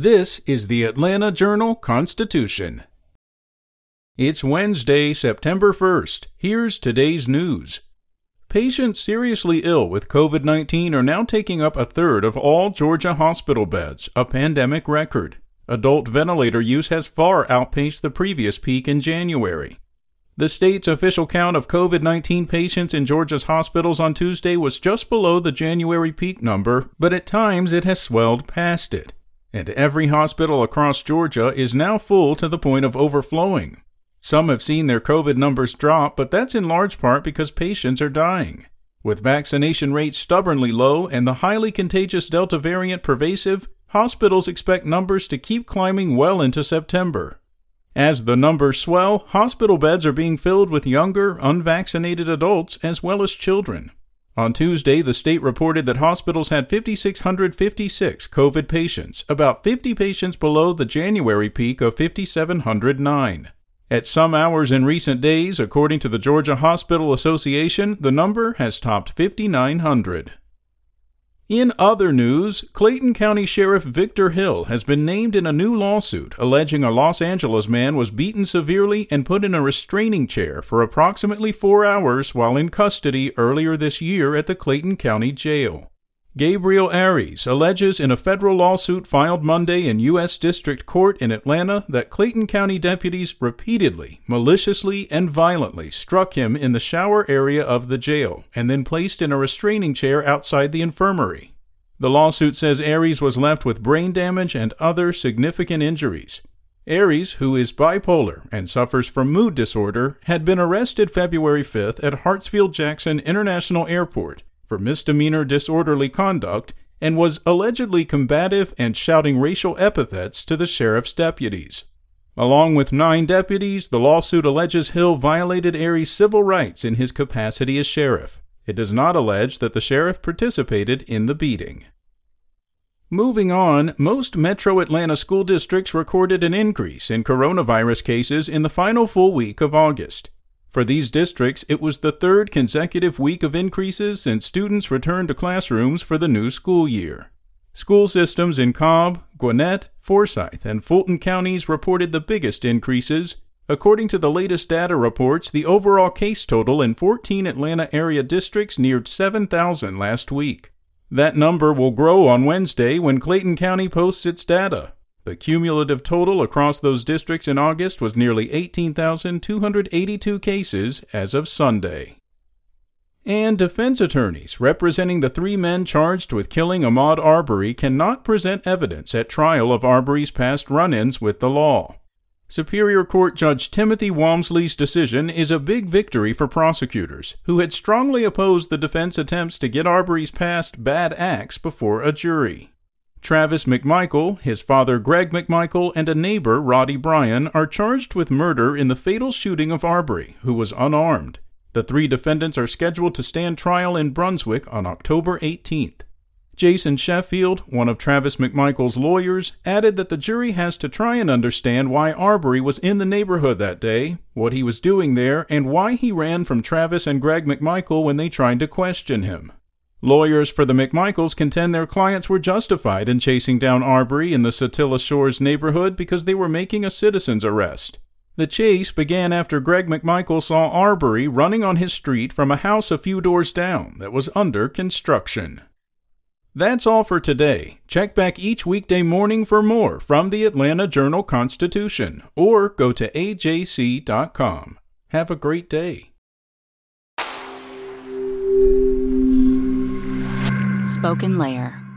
This is the Atlanta Journal Constitution. It's Wednesday, September 1st. Here's today's news. Patients seriously ill with COVID 19 are now taking up a third of all Georgia hospital beds, a pandemic record. Adult ventilator use has far outpaced the previous peak in January. The state's official count of COVID 19 patients in Georgia's hospitals on Tuesday was just below the January peak number, but at times it has swelled past it and every hospital across Georgia is now full to the point of overflowing. Some have seen their COVID numbers drop, but that's in large part because patients are dying. With vaccination rates stubbornly low and the highly contagious Delta variant pervasive, hospitals expect numbers to keep climbing well into September. As the numbers swell, hospital beds are being filled with younger, unvaccinated adults as well as children. On Tuesday, the state reported that hospitals had 5,656 COVID patients, about 50 patients below the January peak of 5,709. At some hours in recent days, according to the Georgia Hospital Association, the number has topped 5,900. In other news, Clayton County Sheriff Victor Hill has been named in a new lawsuit alleging a Los Angeles man was beaten severely and put in a restraining chair for approximately four hours while in custody earlier this year at the Clayton County Jail. Gabriel Aries alleges in a federal lawsuit filed Monday in U.S. District Court in Atlanta that Clayton County deputies repeatedly, maliciously, and violently struck him in the shower area of the jail and then placed in a restraining chair outside the infirmary. The lawsuit says Aries was left with brain damage and other significant injuries. Aries, who is bipolar and suffers from mood disorder, had been arrested February 5th at Hartsfield Jackson International Airport for misdemeanor disorderly conduct and was allegedly combative and shouting racial epithets to the sheriff's deputies. Along with nine deputies, the lawsuit alleges Hill violated Aries' civil rights in his capacity as sheriff. It does not allege that the sheriff participated in the beating. Moving on, most metro Atlanta school districts recorded an increase in coronavirus cases in the final full week of August. For these districts, it was the third consecutive week of increases since students returned to classrooms for the new school year. School systems in Cobb, Gwinnett, Forsyth, and Fulton counties reported the biggest increases. According to the latest data reports, the overall case total in 14 Atlanta area districts neared 7,000 last week. That number will grow on Wednesday when Clayton County posts its data. The cumulative total across those districts in August was nearly 18,282 cases as of Sunday. And defense attorneys representing the three men charged with killing Ahmaud Arbery cannot present evidence at trial of Arbery's past run ins with the law. Superior Court Judge Timothy Walmsley's decision is a big victory for prosecutors, who had strongly opposed the defense attempts to get Arbery's past bad acts before a jury. Travis McMichael, his father Greg McMichael, and a neighbor, Roddie Bryan, are charged with murder in the fatal shooting of Arbery, who was unarmed. The three defendants are scheduled to stand trial in Brunswick on October 18th. Jason Sheffield, one of Travis McMichael's lawyers, added that the jury has to try and understand why Arbery was in the neighborhood that day, what he was doing there, and why he ran from Travis and Greg McMichael when they tried to question him. Lawyers for the McMichaels contend their clients were justified in chasing down Arbery in the Satilla Shores neighborhood because they were making a citizen's arrest. The chase began after Greg McMichael saw Arbery running on his street from a house a few doors down that was under construction. That's all for today. Check back each weekday morning for more from the Atlanta Journal Constitution or go to ajc.com. Have a great day. SpokenLayer.